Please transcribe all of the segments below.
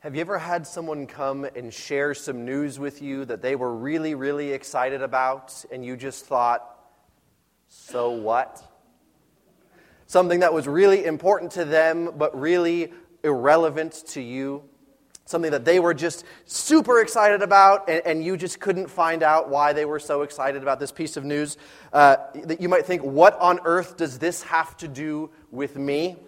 Have you ever had someone come and share some news with you that they were really, really excited about, and you just thought, so what? Something that was really important to them, but really irrelevant to you. Something that they were just super excited about, and, and you just couldn't find out why they were so excited about this piece of news. Uh, that you might think, what on earth does this have to do with me?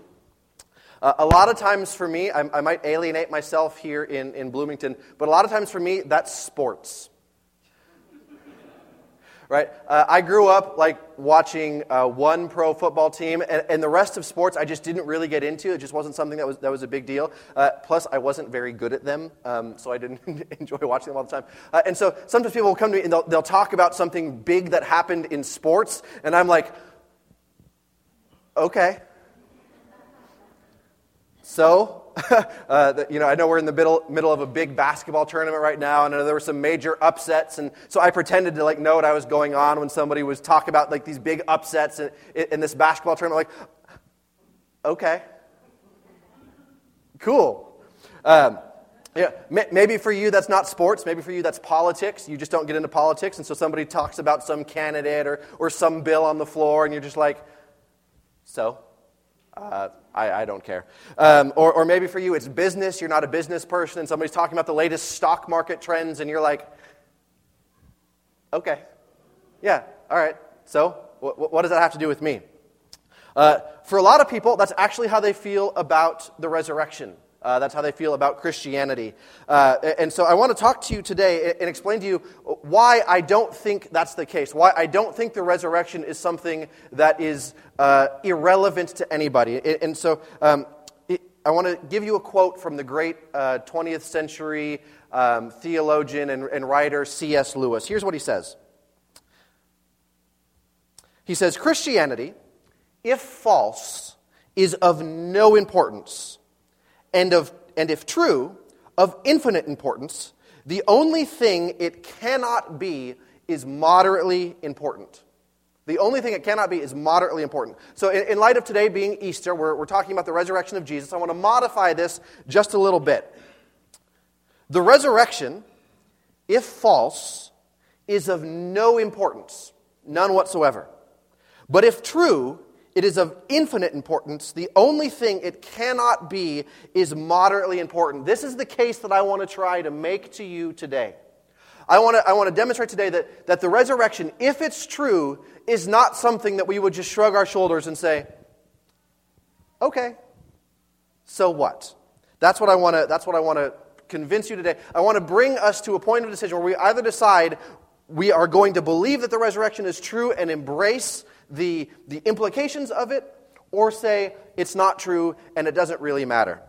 Uh, a lot of times for me, I, I, might alienate myself here in, in Bloomington, but a lot of times for me, that's sports. right? Uh, I grew up like watching uh, one pro football team, and, and, the rest of sports I just didn't really get into. It just wasn't something that was, that was a big deal. Uh, plus, I wasn't very good at them, um, so I didn't enjoy watching them all the time. Uh, and so sometimes people will come to me and they'll, they'll talk about something big that happened in sports, and I'm like, okay. So, uh, you know, I know we're in the middle, middle of a big basketball tournament right now, and there were some major upsets, and so I pretended to like know what I was going on when somebody was talking about like these big upsets in, in this basketball tournament. Like, okay, cool. Um, yeah, maybe for you that's not sports. Maybe for you that's politics. You just don't get into politics, and so somebody talks about some candidate or, or some bill on the floor, and you're just like, so. Uh, I, I, don't care. Um, or, or maybe for you, it's business. You're not a business person, and somebody's talking about the latest stock market trends, and you're like, okay, yeah, all right. So, what, what does that have to do with me? Uh, for a lot of people, that's actually how they feel about the resurrection. Uh, that's how they feel about Christianity. Uh, and so I want to talk to you today and explain to you why I don't think that's the case, why I don't think the resurrection is something that is uh, irrelevant to anybody. And so um, I want to give you a quote from the great 20th uh, century um, theologian and, and writer C.S. Lewis. Here's what he says He says, Christianity, if false, is of no importance and, of, and if true, of infinite importance, the only thing it cannot be is moderately important. The only thing it cannot be is moderately important. So, in, in light of today being Easter, we're, we're talking about the resurrection of Jesus. I want to modify this just a little bit. The resurrection, if false, is of no importance, none whatsoever. But if true, it is of infinite importance. The only thing it cannot be is moderately important. This is the case that I want to try to make to you today. I want to, I want to demonstrate today that, that the resurrection, if it's true, is not something that we would just shrug our shoulders and say, okay, so what? That's what I want to, that's what I want to convince you today. I want to bring us to a point of decision where we either decide we are going to believe that the resurrection is true and embrace the, the implications of it, or say it's not true and it doesn't really matter.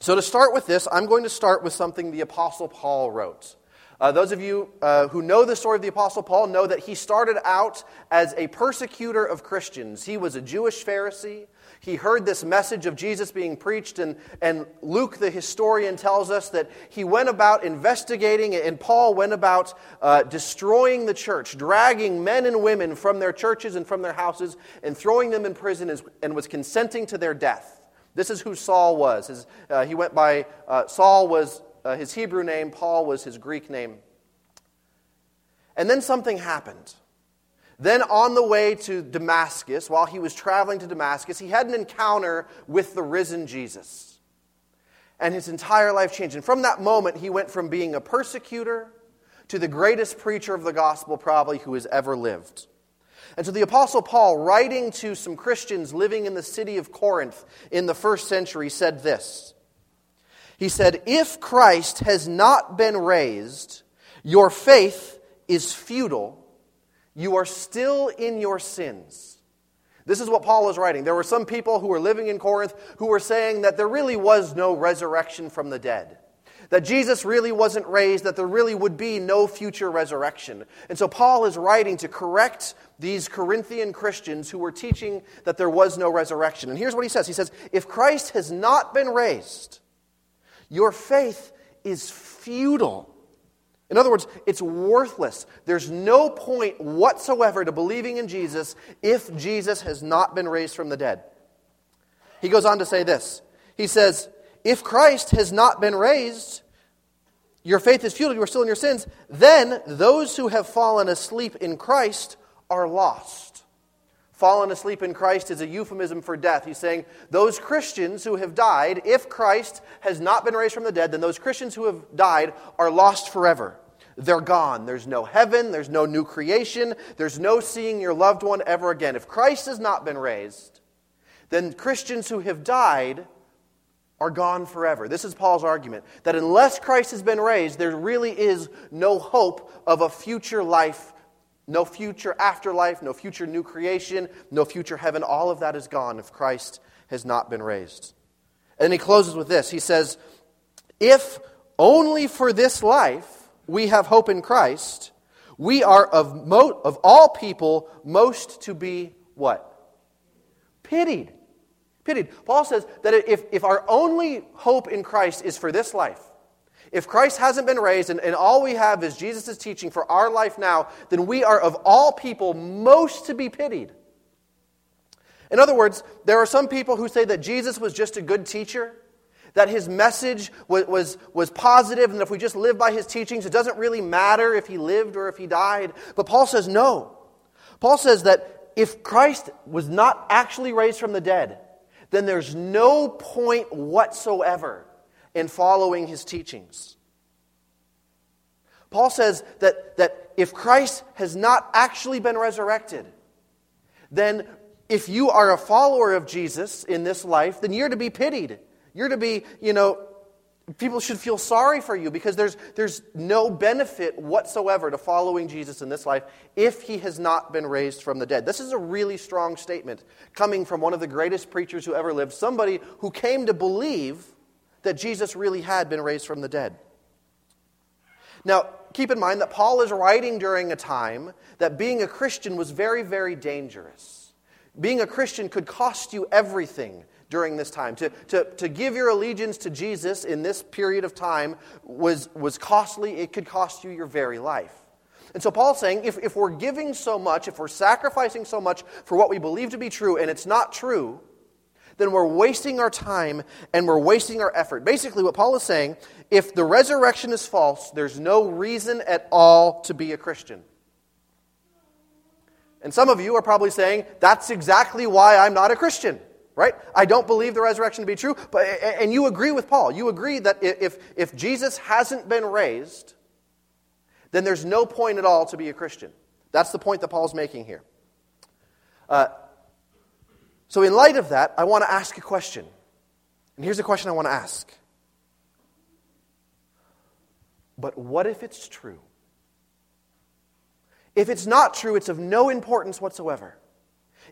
So, to start with this, I'm going to start with something the Apostle Paul wrote. Uh, those of you uh, who know the story of the Apostle Paul know that he started out as a persecutor of Christians. He was a Jewish Pharisee. He heard this message of Jesus being preached, and, and Luke, the historian, tells us that he went about investigating, and Paul went about uh, destroying the church, dragging men and women from their churches and from their houses, and throwing them in prison, and was consenting to their death. This is who Saul was. His, uh, he went by, uh, Saul was uh, his Hebrew name, Paul was his Greek name. And then something happened. Then, on the way to Damascus, while he was traveling to Damascus, he had an encounter with the risen Jesus. And his entire life changed. And from that moment, he went from being a persecutor to the greatest preacher of the gospel, probably, who has ever lived. And so the Apostle Paul, writing to some Christians living in the city of Corinth in the first century, said this He said, If Christ has not been raised, your faith is futile you are still in your sins. This is what Paul is writing. There were some people who were living in Corinth who were saying that there really was no resurrection from the dead. That Jesus really wasn't raised, that there really would be no future resurrection. And so Paul is writing to correct these Corinthian Christians who were teaching that there was no resurrection. And here's what he says He says, If Christ has not been raised, your faith is futile. In other words, it's worthless. There's no point whatsoever to believing in Jesus if Jesus has not been raised from the dead. He goes on to say this He says, if Christ has not been raised, your faith is futile, you are still in your sins, then those who have fallen asleep in Christ are lost. Fallen asleep in Christ is a euphemism for death. He's saying those Christians who have died, if Christ has not been raised from the dead, then those Christians who have died are lost forever. They're gone. There's no heaven, there's no new creation, there's no seeing your loved one ever again. If Christ has not been raised, then Christians who have died are gone forever. This is Paul's argument that unless Christ has been raised, there really is no hope of a future life, no future afterlife, no future new creation, no future heaven. All of that is gone if Christ has not been raised. And he closes with this He says, If only for this life we have hope in Christ, we are of, mo- of all people most to be what? Pitied pitied. Paul says that if, if our only hope in Christ is for this life, if Christ hasn't been raised and, and all we have is Jesus' teaching for our life now, then we are of all people most to be pitied. In other words, there are some people who say that Jesus was just a good teacher, that his message was, was, was positive, and if we just live by his teachings, it doesn't really matter if he lived or if he died. But Paul says no. Paul says that if Christ was not actually raised from the dead, then there's no point whatsoever in following his teachings. Paul says that, that if Christ has not actually been resurrected, then if you are a follower of Jesus in this life, then you're to be pitied. You're to be, you know, people should feel sorry for you because there's, there's no benefit whatsoever to following Jesus in this life if he has not been raised from the dead. This is a really strong statement coming from one of the greatest preachers who ever lived, somebody who came to believe that Jesus really had been raised from the dead. Now, keep in mind that Paul is writing during a time that being a Christian was very, very dangerous. Being a Christian could cost you everything during this time. To, to, to give your allegiance to Jesus in this period of time was, was costly. It could cost you your very life. And so Paul's saying if, if we're giving so much, if we're sacrificing so much for what we believe to be true, and it's not true, then we're wasting our time and we're wasting our effort. Basically, what Paul is saying if the resurrection is false, there's no reason at all to be a Christian. And some of you are probably saying, that's exactly why I'm not a Christian right? I don't believe the resurrection to be true, but, and you agree with Paul. You agree that if, if Jesus hasn't been raised, then there's no point at all to be a Christian. That's the point that Paul's making here. Uh, so, in light of that, I want to ask a question. And here's the question I want to ask. But what if it's true? If it's not true, it's of no importance whatsoever.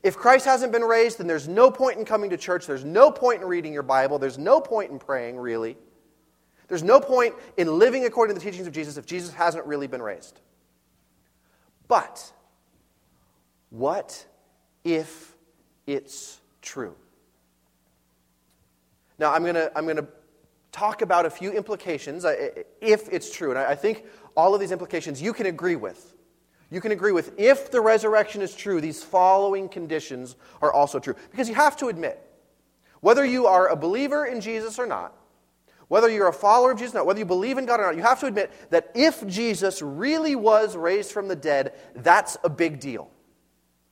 If Christ hasn't been raised, then there's no point in coming to church. There's no point in reading your Bible. There's no point in praying, really. There's no point in living according to the teachings of Jesus if Jesus hasn't really been raised. But what if it's true? Now, I'm going to I'm to talk about a few implications uh, if it's true. And I think all of these implications you can agree with you can agree with if the resurrection is true, these following conditions are also true. Because you have to admit, whether you are a believer in Jesus or not, whether you're a follower of Jesus or not, whether you believe in God or not, you have to admit that if Jesus really was raised from the dead, that's a big deal.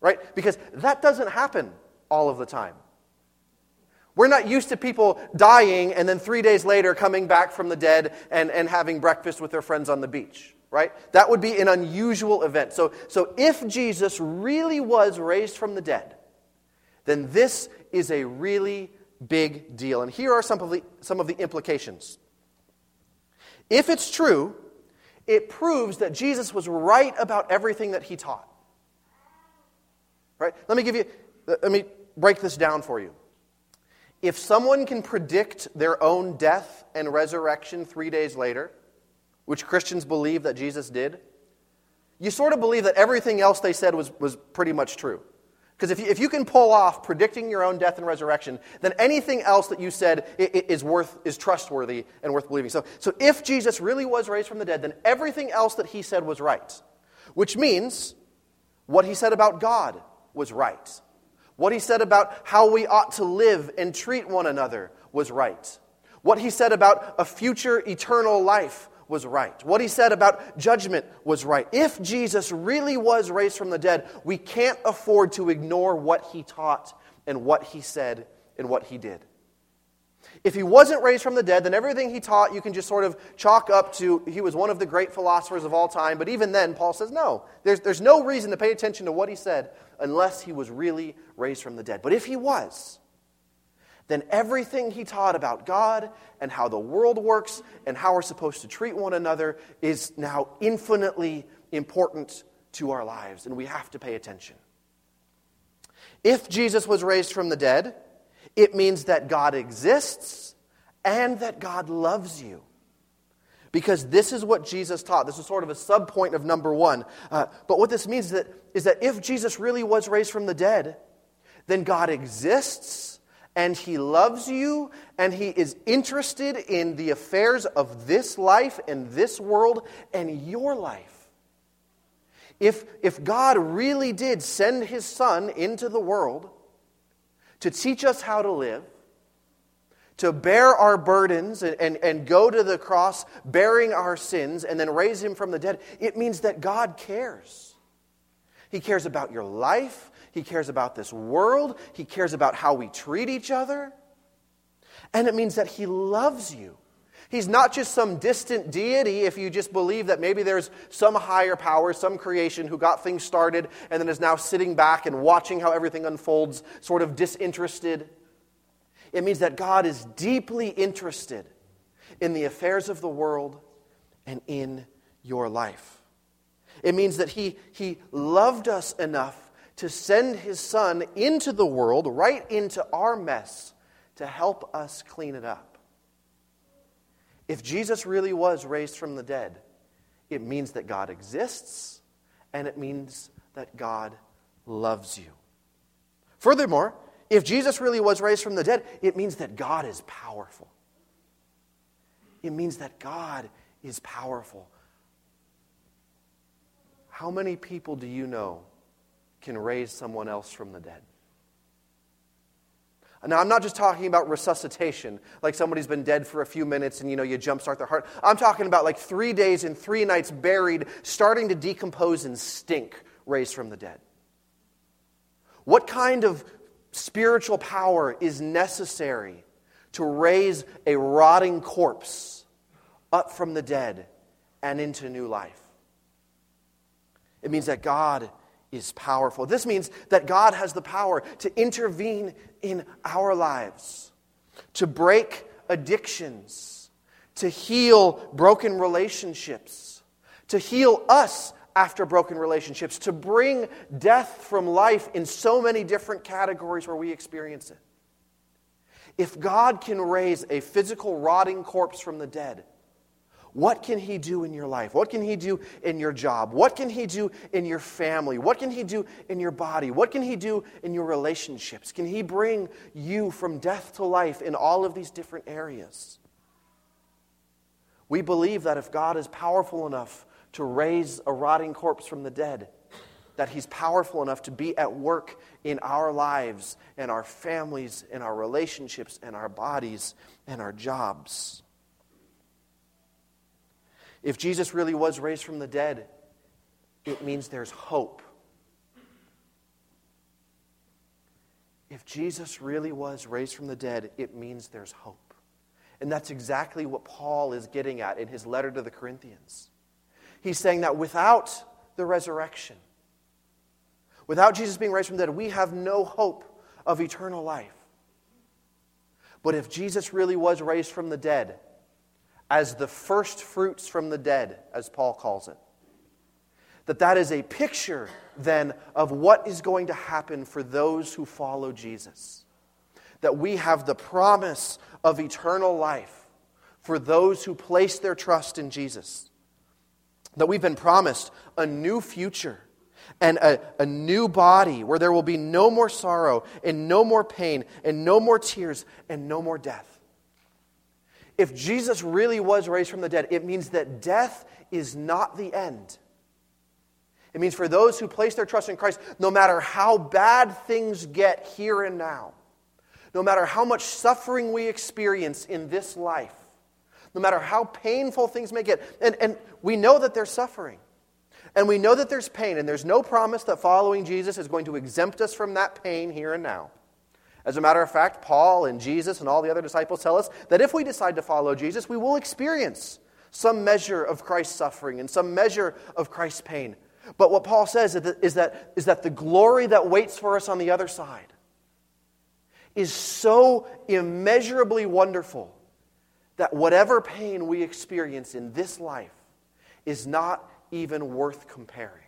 Right? Because that doesn't happen all of the time. We're not used to people dying and then three days later coming back from the dead and, and having breakfast with their friends on the beach right? That would be an unusual event. So, so if Jesus really was raised from the dead, then this is a really big deal. And here are some of the, some of the implications. If it's true, it proves that Jesus was right about everything that he taught. Right? Let me give you, let me break this down for you. If someone can predict their own death and resurrection three days later, which Christians believe that Jesus did, you sort of believe that everything else they said was, was pretty much true. Because if you, if you can pull off predicting your own death and resurrection, then anything else that you said is, worth, is trustworthy and worth believing. So, so if Jesus really was raised from the dead, then everything else that he said was right. Which means what he said about God was right. What he said about how we ought to live and treat one another was right. What he said about a future eternal life was right. What he said about judgment was right. If Jesus really was raised from the dead, we can't afford to ignore what he taught and what he said and what he did. If he wasn't raised from the dead, then everything he taught you can just sort of chalk up to he was one of the great philosophers of all time. But even then, Paul says, no, there's, there's no reason to pay attention to what he said unless he was really raised from the dead. But if he was, then everything he taught about God and how the world works and how we're supposed to treat one another is now infinitely important to our lives, and we have to pay attention. If Jesus was raised from the dead, it means that God exists and that God loves you. Because this is what Jesus taught. This is sort of a subpoint of number one. Uh, but what this means is that, is that if Jesus really was raised from the dead, then God exists and He loves you and He is interested in the affairs of this life and this world and your life. If, if God really did send His Son into the world, to teach us how to live, to bear our burdens and, and, and go to the cross bearing our sins and then raise him from the dead, it means that God cares. He cares about your life, He cares about this world, He cares about how we treat each other. And it means that He loves you. He's not just some distant deity if you just believe that maybe there's some higher power, some creation who got things started and then is now sitting back and watching how everything unfolds, sort of disinterested. It means that God is deeply interested in the affairs of the world and in your life. It means that He, he loved us enough to send His Son into the world, right into our mess, to help us clean it up. If Jesus really was raised from the dead, it means that God exists and it means that God loves you. Furthermore, if Jesus really was raised from the dead, it means that God is powerful. It means that God is powerful. How many people do you know can raise someone else from the dead? Now, I'm not just talking about resuscitation, like somebody's been dead for a few minutes and you know you jumpstart their heart. I'm talking about like three days and three nights buried, starting to decompose and stink, raised from the dead. What kind of spiritual power is necessary to raise a rotting corpse up from the dead and into new life? It means that God is powerful. This means that God has the power to intervene in our lives, to break addictions, to heal broken relationships, to heal us after broken relationships, to bring death from life in so many different categories where we experience it. If God can raise a physical rotting corpse from the dead, what can He do in your life? What can He do in your job? What can He do in your family? What can He do in your body? What can He do in your relationships? Can He bring you from death to life in all of these different areas? We believe that if God is powerful enough to raise a rotting corpse from the dead, that He's powerful enough to be at work in our lives and our families and our relationships and our bodies and our jobs. If Jesus really was raised from the dead, it means there's hope. If Jesus really was raised from the dead, it means there's hope. And that's exactly what Paul is getting at in his letter to the Corinthians. He's saying that without the resurrection, without Jesus being raised from the dead, we have no hope of eternal life. But if Jesus really was raised from the dead, as the first fruits from the dead, as Paul calls it. That that is a picture then of what is going to happen for those who follow Jesus. That we have the promise of eternal life for those who place their trust in Jesus. That we've been promised a new future and a, a new body where there will be no more sorrow and no more pain and no more tears and no more death if Jesus really was raised from the dead, it means that death is not the end. It means for those who place their trust in Christ, no matter how bad things get here and now, no matter how much suffering we experience in this life, no matter how painful things may get, and, and we know that there's suffering, and we know that there's pain, and there's no promise that following Jesus is going to exempt us from that pain here and now. As a matter of fact, Paul and Jesus and all the other disciples tell us that if we decide to follow Jesus, we will experience some measure of Christ's suffering and some measure of Christ's pain. But what Paul says is that, is that, the glory that waits for us on the other side is so immeasurably wonderful that whatever pain we experience in this life is not even worth comparing.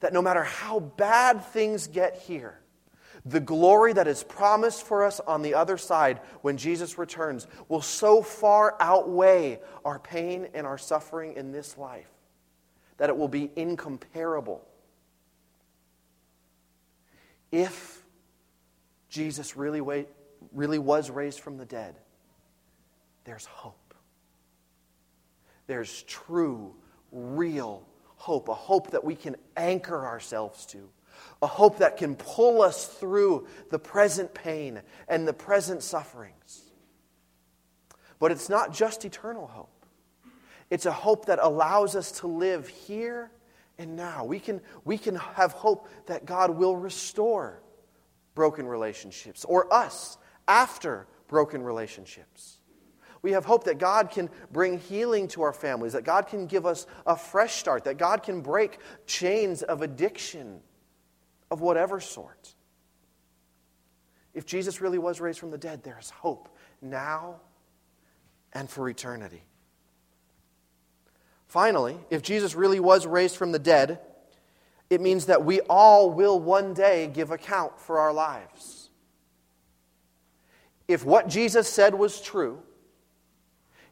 That no matter how bad things get here, the glory that is promised for us on the other side when Jesus returns will so far outweigh our pain and our suffering in this life that it will be incomparable. If Jesus really, wait, really was raised from the dead, there's hope. There's true, real hope, a hope that we can anchor ourselves to a hope that can pull us through the present pain and the present sufferings. But it's not just eternal hope, it's a hope that allows us to live here and now. We can, we can have hope that God will restore broken relationships or us after broken relationships. We have hope that God can bring healing to our families, that God can give us a fresh start, that God can break chains of addiction of whatever sort. If Jesus really was raised from the dead, there is hope now and for eternity. Finally, if Jesus really was raised from the dead, it means that we all will one day give account for our lives. If what Jesus said was true,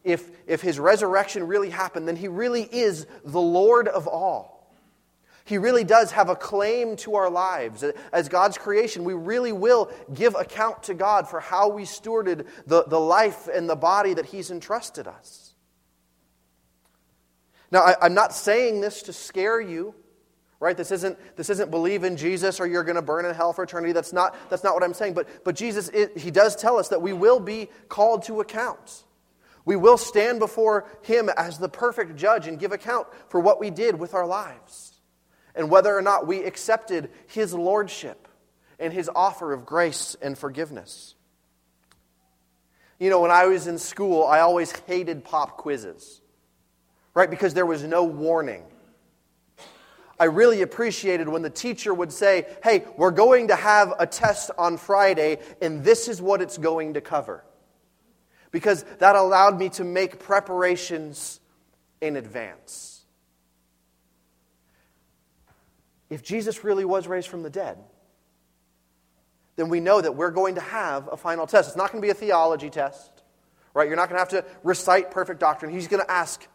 if, if his resurrection really happened, then he really is the Lord of all. He really does have a claim to our lives. As God's creation, we really will give account to God for how we stewarded the, the life and the body that He's entrusted us. Now, I, am not saying this to scare you, right? This isn't, this isn't believe in Jesus or you're going to burn in hell for eternity. That's not, that's not what I'm saying. But, but Jesus, it, He does tell us that we will be called to account. We will stand before Him as the perfect judge and give account for what we did with our lives and whether or not we accepted his lordship and his offer of grace and forgiveness. You know, when I was in school, I always hated pop quizzes, right? Because there was no warning. I really appreciated when the teacher would say, Hey, we're going to have a test on Friday, and this is what it's going to cover. Because that allowed me to make preparations in advance. If Jesus really was raised from the dead, then we know that we're going to have a final test. It's not going to be a theology test, right? You're not going to have to recite perfect doctrine. He's going to ask,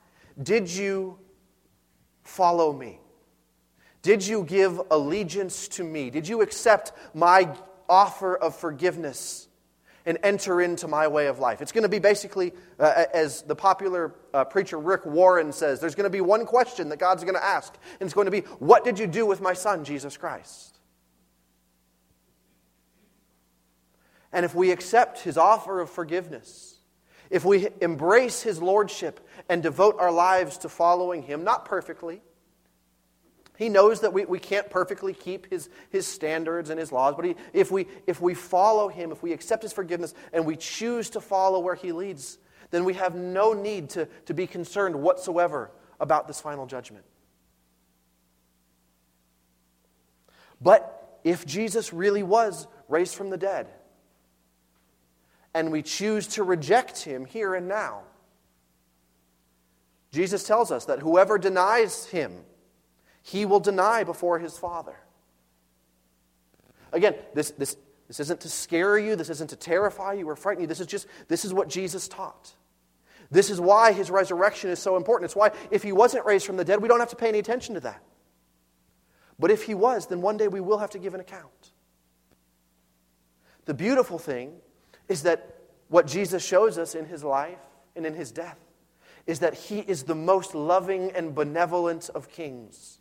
Did you follow me? Did you give allegiance to me? Did you accept my offer of forgiveness and enter into my way of life. It's going to be basically, uh, as the popular uh, preacher Rick Warren says, there's going to be one question that God's going to ask, and it's going to be, What did you do with my son, Jesus Christ? And if we accept his offer of forgiveness, if we embrace his lordship and devote our lives to following him, not perfectly, he knows that we, we can't perfectly keep his, his standards and his laws, but he, if, we, if we follow him, if we accept his forgiveness, and we choose to follow where he leads, then we have no need to, to be concerned whatsoever about this final judgment. But if Jesus really was raised from the dead, and we choose to reject him here and now, Jesus tells us that whoever denies him, he will deny before his Father. Again, this, this, this isn't to scare you, this isn't to terrify you or frighten you. This is just, this is what Jesus taught. This is why his resurrection is so important. It's why, if he wasn't raised from the dead, we don't have to pay any attention to that. But if he was, then one day we will have to give an account. The beautiful thing is that what Jesus shows us in his life and in his death is that he is the most loving and benevolent of kings.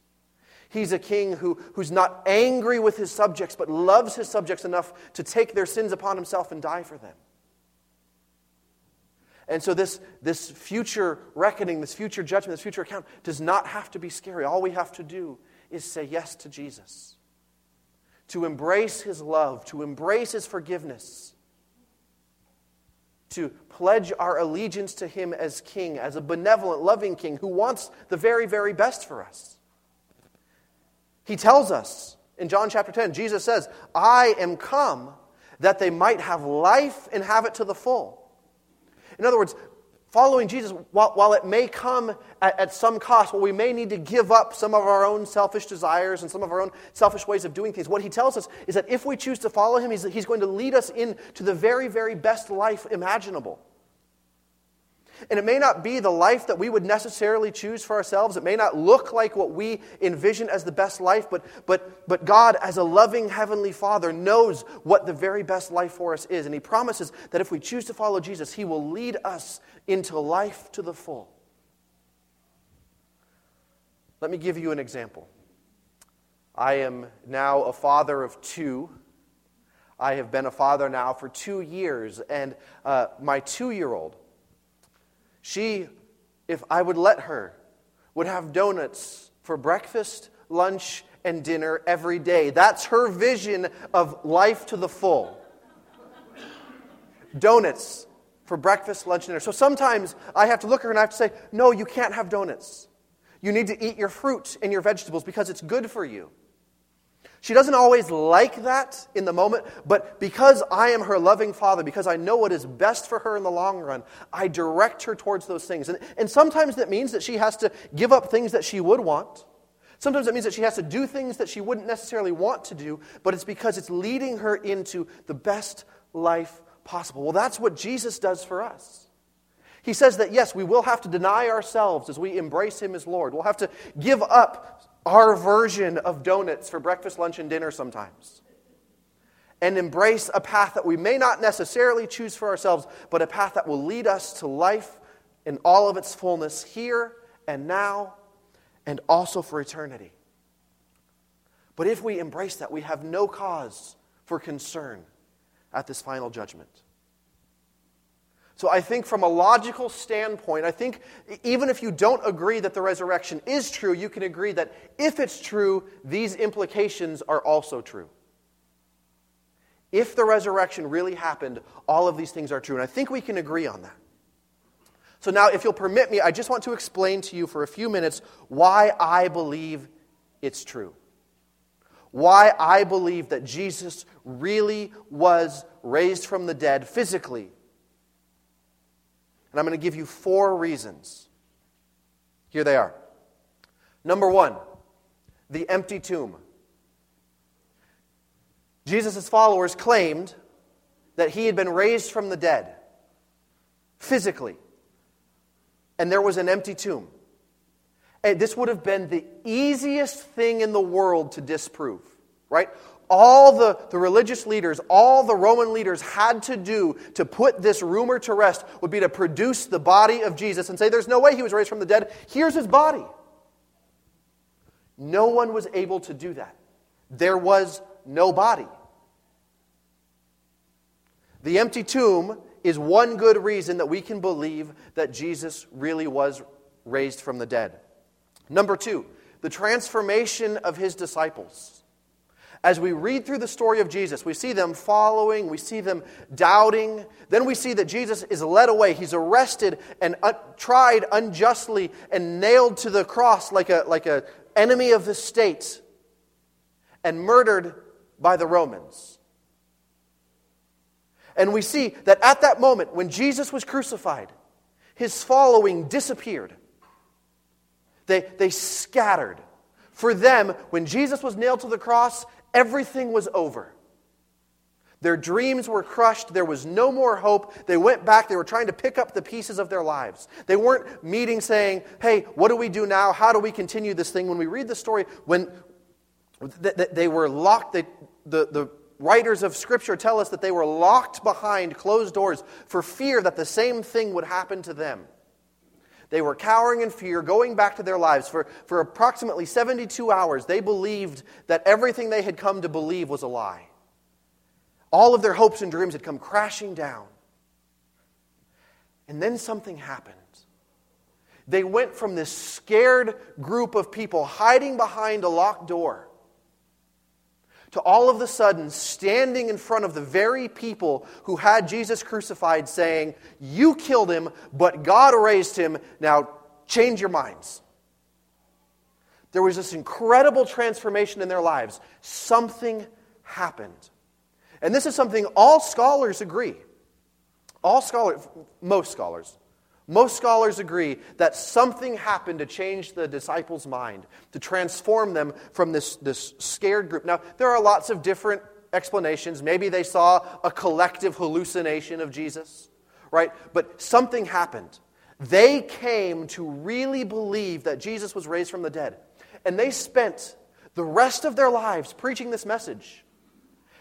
He's a king who, who's not angry with his subjects, but loves his subjects enough to take their sins upon himself and die for them. And so, this, this future reckoning, this future judgment, this future account does not have to be scary. All we have to do is say yes to Jesus, to embrace his love, to embrace his forgiveness, to pledge our allegiance to him as king, as a benevolent, loving king who wants the very, very best for us. He tells us in John chapter 10, Jesus says, I am come that they might have life and have it to the full. In other words, following Jesus, while, while it may come at, at some cost, while we may need to give up some of our own selfish desires and some of our own selfish ways of doing things, what he tells us is that if we choose to follow him, he's, he's going to lead us into the very, very best life imaginable. And it may not be the life that we would necessarily choose for ourselves. It may not look like what we envision as the best life, but, but, but God, as a loving Heavenly Father, knows what the very best life for us is. And He promises that if we choose to follow Jesus, He will lead us into life to the full. Let me give you an example. I am now a father of two. I have been a father now for two years, and uh, my two year old she, if I would let her, would have donuts for breakfast, lunch, and dinner every day. That's her vision of life to the full. donuts for breakfast, lunch, and dinner. So sometimes I have to look at her and I have to say, No, you can't have donuts. You need to eat your fruit and your vegetables because it's good for you. She doesn't always like that in the moment, but because I am her loving father, because I know what is best for her in the long run, I direct her towards those things. And, and sometimes that means that she has to give up things that she would want. Sometimes it means that she has to do things that she wouldn't necessarily want to do, but it's because it's leading her into the best life possible. Well, that's what Jesus does for us. He says that, yes, we will have to deny ourselves as we embrace Him as Lord. We'll have to give up our version of donuts for breakfast, lunch, and dinner sometimes. And embrace a path that we may not necessarily choose for ourselves, but a path that will lead us to life in all of its fullness here and now, and also for eternity. But if we embrace that, we have no cause for concern at this final judgment. So I think from a logical standpoint, I think even if you don't agree that the resurrection is true, you can agree that if it's true, these implications are also true. If the resurrection really happened, all of these things are true. And I think we can agree on that. So now, if you'll permit me, I just want to explain to you for a few minutes why I believe it's true. Why I believe that Jesus really was raised from the dead physically and I'm going to give you four reasons. Here they are. Number one, the empty tomb. Jesus' followers claimed that he had been raised from the dead, physically, and there was an empty tomb. And this would have been the easiest thing in the world to disprove, right? All the, the religious leaders, all the Roman leaders had to do to put this rumor to rest would be to produce the body of Jesus and say, There's no way he was raised from the dead. Here's his body. No one was able to do that. There was no body. The empty tomb is one good reason that we can believe that Jesus really was raised from the dead. Number two, the transformation of his disciples. As we read through the story of Jesus, we see them following, we see them doubting. Then we see that Jesus is led away. He's arrested and un- tried unjustly and nailed to the cross like a like a enemy of the state and murdered by the Romans. And we see that at that moment, when Jesus was crucified, his following disappeared. They, they scattered. For them, when Jesus was nailed to the cross, Everything was over. Their dreams were crushed. There was no more hope. They went back. They were trying to pick up the pieces of their lives. They weren't meeting saying, hey, what do we do now? How do we continue this thing? When we read the story, when they were locked, the, the writers of Scripture tell us that they were locked behind closed doors for fear that the same thing would happen to them. They were cowering in fear, going back to their lives. For, for approximately 72 hours, they believed that everything they had come to believe was a lie. All of their hopes and dreams had come crashing down. And then something happened. They went from this scared group of people hiding behind a locked door to all of the sudden standing in front of the very people who had Jesus crucified saying, You killed him, but God raised him. Now change your minds. There was this incredible transformation in their lives. Something happened. And this is something all scholars agree. All scholars, most scholars, most scholars agree that something happened to change the disciples' mind, to transform them from this, this scared group. Now, there are lots of different explanations. Maybe they saw a collective hallucination of Jesus, right? But something happened. They came to really believe that Jesus was raised from the dead. And they spent the rest of their lives preaching this message.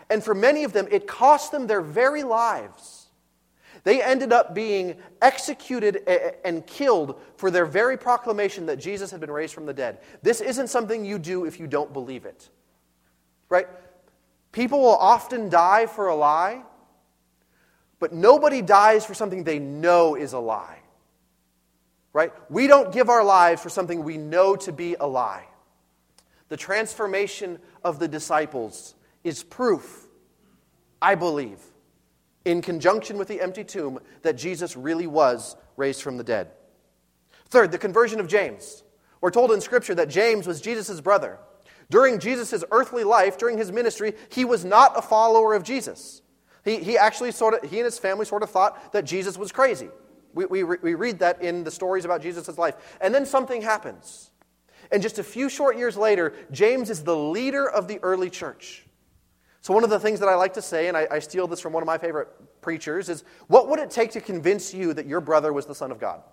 And for many of them, it cost them their very lives. They ended up being executed and killed for their very proclamation that Jesus had been raised from the dead. This isn't something you do if you don't believe it. Right? People will often die for a lie, but nobody dies for something they know is a lie. Right? We don't give our lives for something we know to be a lie. The transformation of the disciples is proof, I believe, in conjunction with the empty tomb that Jesus really was raised from the dead. Third, the conversion of James. We're told in Scripture that James was Jesus' brother. During Jesus' earthly life, during his ministry, he was not a follower of Jesus. He, he actually sort of, he and his family sort of thought that Jesus was crazy. We, we, we read that in the stories about Jesus' life. And then something happens. And just a few short years later, James is the leader of the early church. So, one of the things that I like to say, and I, I, steal this from one of my favorite preachers, is what would it take to convince you that your brother was the Son of God?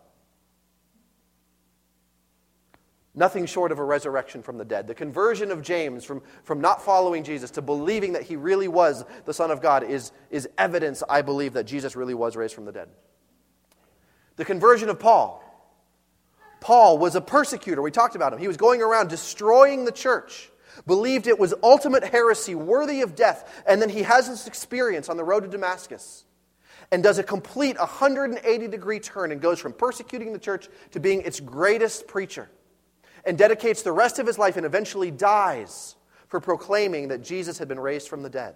Nothing short of a resurrection from the dead. The conversion of James from, from not following Jesus to believing that he really was the Son of God is, is evidence, I believe, that Jesus really was raised from the dead. The conversion of Paul. Paul was a persecutor. We talked about him. He was going around destroying the church believed it was ultimate heresy, worthy of death, and then he has this experience on the road to Damascus and does a complete 180 degree turn and goes from persecuting the church to being its greatest preacher and dedicates the rest of his life and eventually dies for proclaiming that Jesus had been raised from the dead.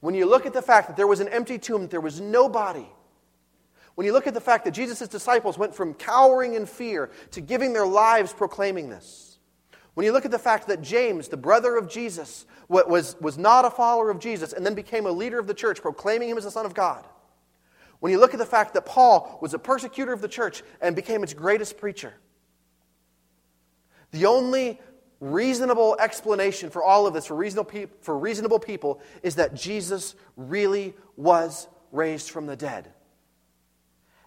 When you look at the fact that there was an empty tomb, there was no body, when you look at the fact that Jesus' disciples went from cowering in fear to giving their lives proclaiming this, when you look at the fact that James, the brother of Jesus, was, was not a follower of Jesus and then became a leader of the church, proclaiming him as the Son of God. When you look at the fact that Paul was a persecutor of the church and became its greatest preacher. The only reasonable explanation for all of this, for reasonable, pe- for reasonable people, is that Jesus really was raised from the dead.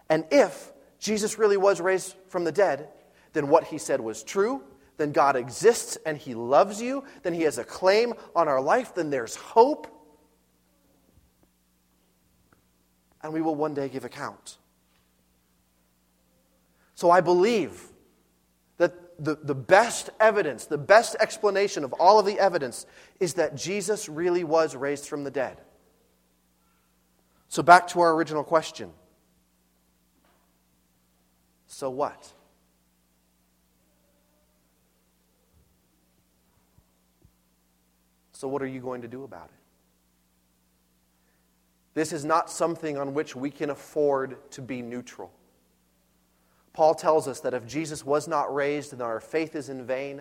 And if Jesus really was raised from the dead, then what he said was true then God exists and He loves you, then He has a claim on our life, then there's hope. And we will one day give account. So I believe that the, the best evidence, the best explanation of all of the evidence is that Jesus really was raised from the dead. So back to our original question. So what? So, what are you going to do about it? This is not something on which we can afford to be neutral. Paul tells us that if Jesus was not raised, then our faith is in vain,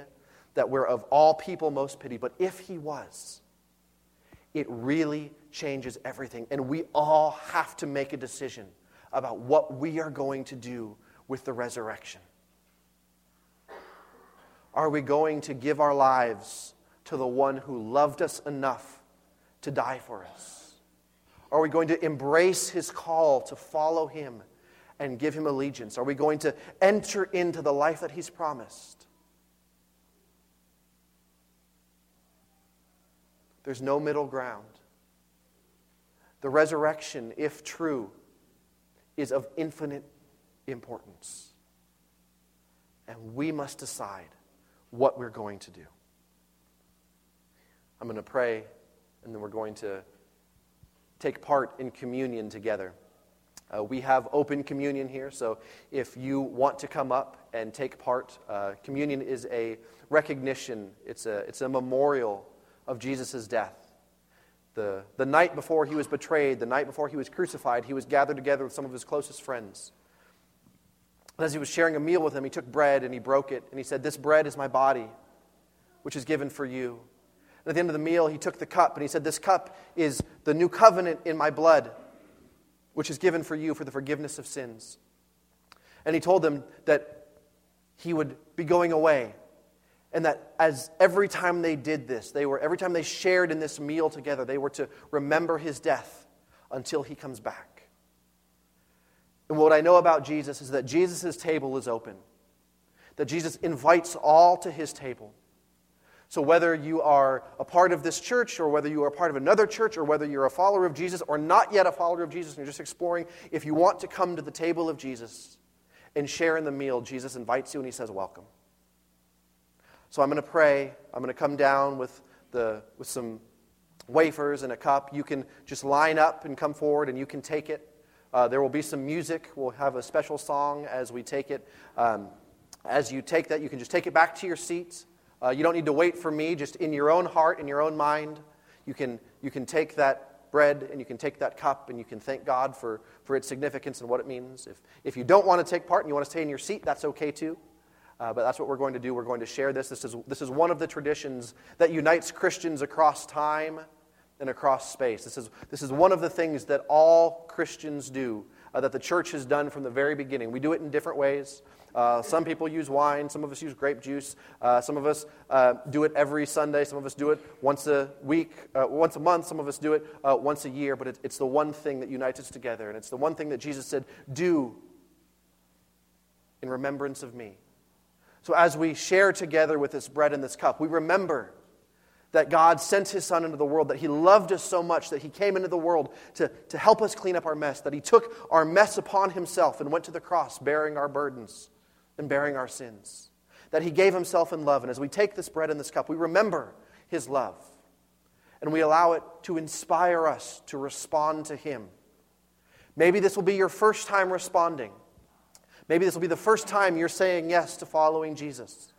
that we're of all people most pity. But if he was, it really changes everything. And we all have to make a decision about what we are going to do with the resurrection. Are we going to give our lives to the one who loved us enough to die for us? Are we going to embrace his call to follow him and give him allegiance? Are we going to enter into the life that he's promised? There's no middle ground. The resurrection, if true, is of infinite importance. and we must decide what we're going to do. I'm going to pray, and then we're going to take part in communion together. Uh, we have open communion here, so if you want to come up and take part, uh, communion is a recognition, it's a, it's a memorial of Jesus' death. The, the night before he was betrayed, the night before he was crucified, he was gathered together with some of his closest friends. As he was sharing a meal with them, he took bread and he broke it, and he said, This bread is my body, which is given for you. And at the end of the meal, he took the cup and he said, This cup is the new covenant in my blood which is given for you for the forgiveness of sins. And he told them that he would be going away. And that as every time they did this, they were every time they shared in this meal together, they were to remember his death until he comes back. And what I know about Jesus is that Jesus' table is open. That Jesus invites all to his table. So, whether you are a part of this church, or whether you are a part of another church, or whether you're a follower of Jesus, or not yet a follower of Jesus, and you're just exploring, if you want to come to the table of Jesus and share in the meal, Jesus invites you and he says, Welcome. So, I'm going to pray. I'm going to come down with, the, with some wafers and a cup. You can just line up and come forward and you can take it. Uh, there will be some music. We'll have a special song as we take it. Um, as you take that, you can just take it back to your seats. Uh, you don't need to wait for me, just in your own heart, in your own mind. You can, you can take that bread and you can take that cup and you can thank God for, for its significance and what it means. If, if you don't want to take part and you want to stay in your seat, that's okay too. Uh, but that's what we're going to do. We're going to share this. This is, this is one of the traditions that unites Christians across time and across space. This is, this is one of the things that all Christians do, uh, that the church has done from the very beginning. We do it in different ways. Uh, some people use wine. Some of us use grape juice. Uh, some of us uh, do it every Sunday. Some of us do it once a week, uh, once a month. Some of us do it uh, once a year. But it, it's the one thing that unites us together. And it's the one thing that Jesus said, Do in remembrance of me. So as we share together with this bread and this cup, we remember that God sent his Son into the world, that he loved us so much that he came into the world to, to help us clean up our mess, that he took our mess upon himself and went to the cross bearing our burdens and bearing our sins. That he gave himself in love. And as we take this bread and this cup, we remember his love. And we allow it to inspire us to respond to him. Maybe this will be your first time responding. Maybe this will be the first time you're saying yes to following Jesus.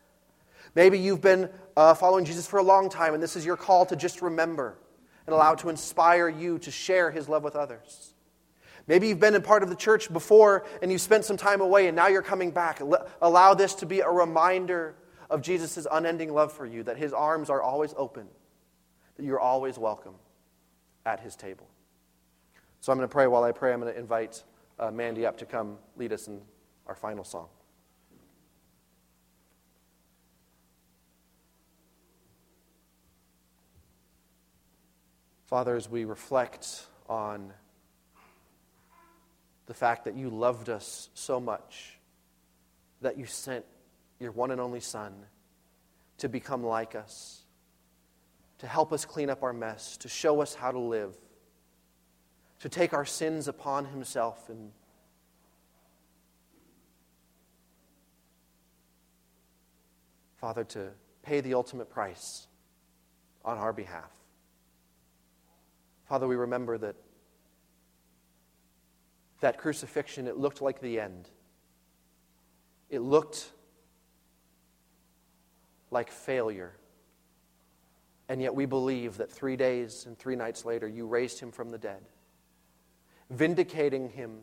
Maybe you've been uh, following Jesus for a long time, and this is your call to just remember and allow it to inspire you to share his love with others. Maybe you've been a part of the church before and you've spent some time away and now you're coming back. Allow this to be a reminder of Jesus' unending love for you, that his arms are always open, that you're always welcome at his table. So I'm going to pray. While I pray, I'm going to invite uh, Mandy up to come lead us in our final song. Father, as we reflect on the fact that you loved us so much that you sent your one and only Son to become like us, to help us clean up our mess, to show us how to live, to take our sins upon Himself and Father, to pay the ultimate price on our behalf. Father, we remember that that crucifixion, it looked like the end. It looked like failure. And yet we believe that three days and three nights later, you raised him from the dead, vindicating him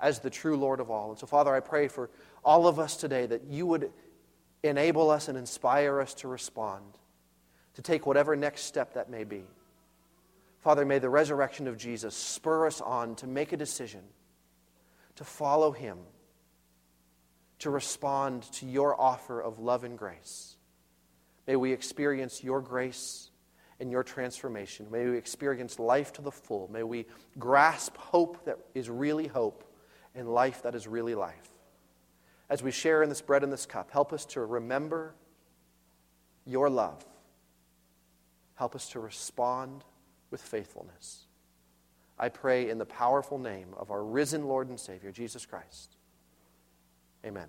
as the true Lord of all. And so, Father, I pray for all of us today that you would enable us and inspire us to respond, to take whatever next step that may be. Father, may the resurrection of Jesus spur us on to make a decision to follow Him, to respond to your offer of love and grace. May we experience your grace and your transformation. May we experience life to the full. May we grasp hope that is really hope and life that is really life. As we share in this bread and this cup, help us to remember your love. Help us to respond with faithfulness. I pray in the powerful name of our risen Lord and Savior, Jesus Christ. Amen.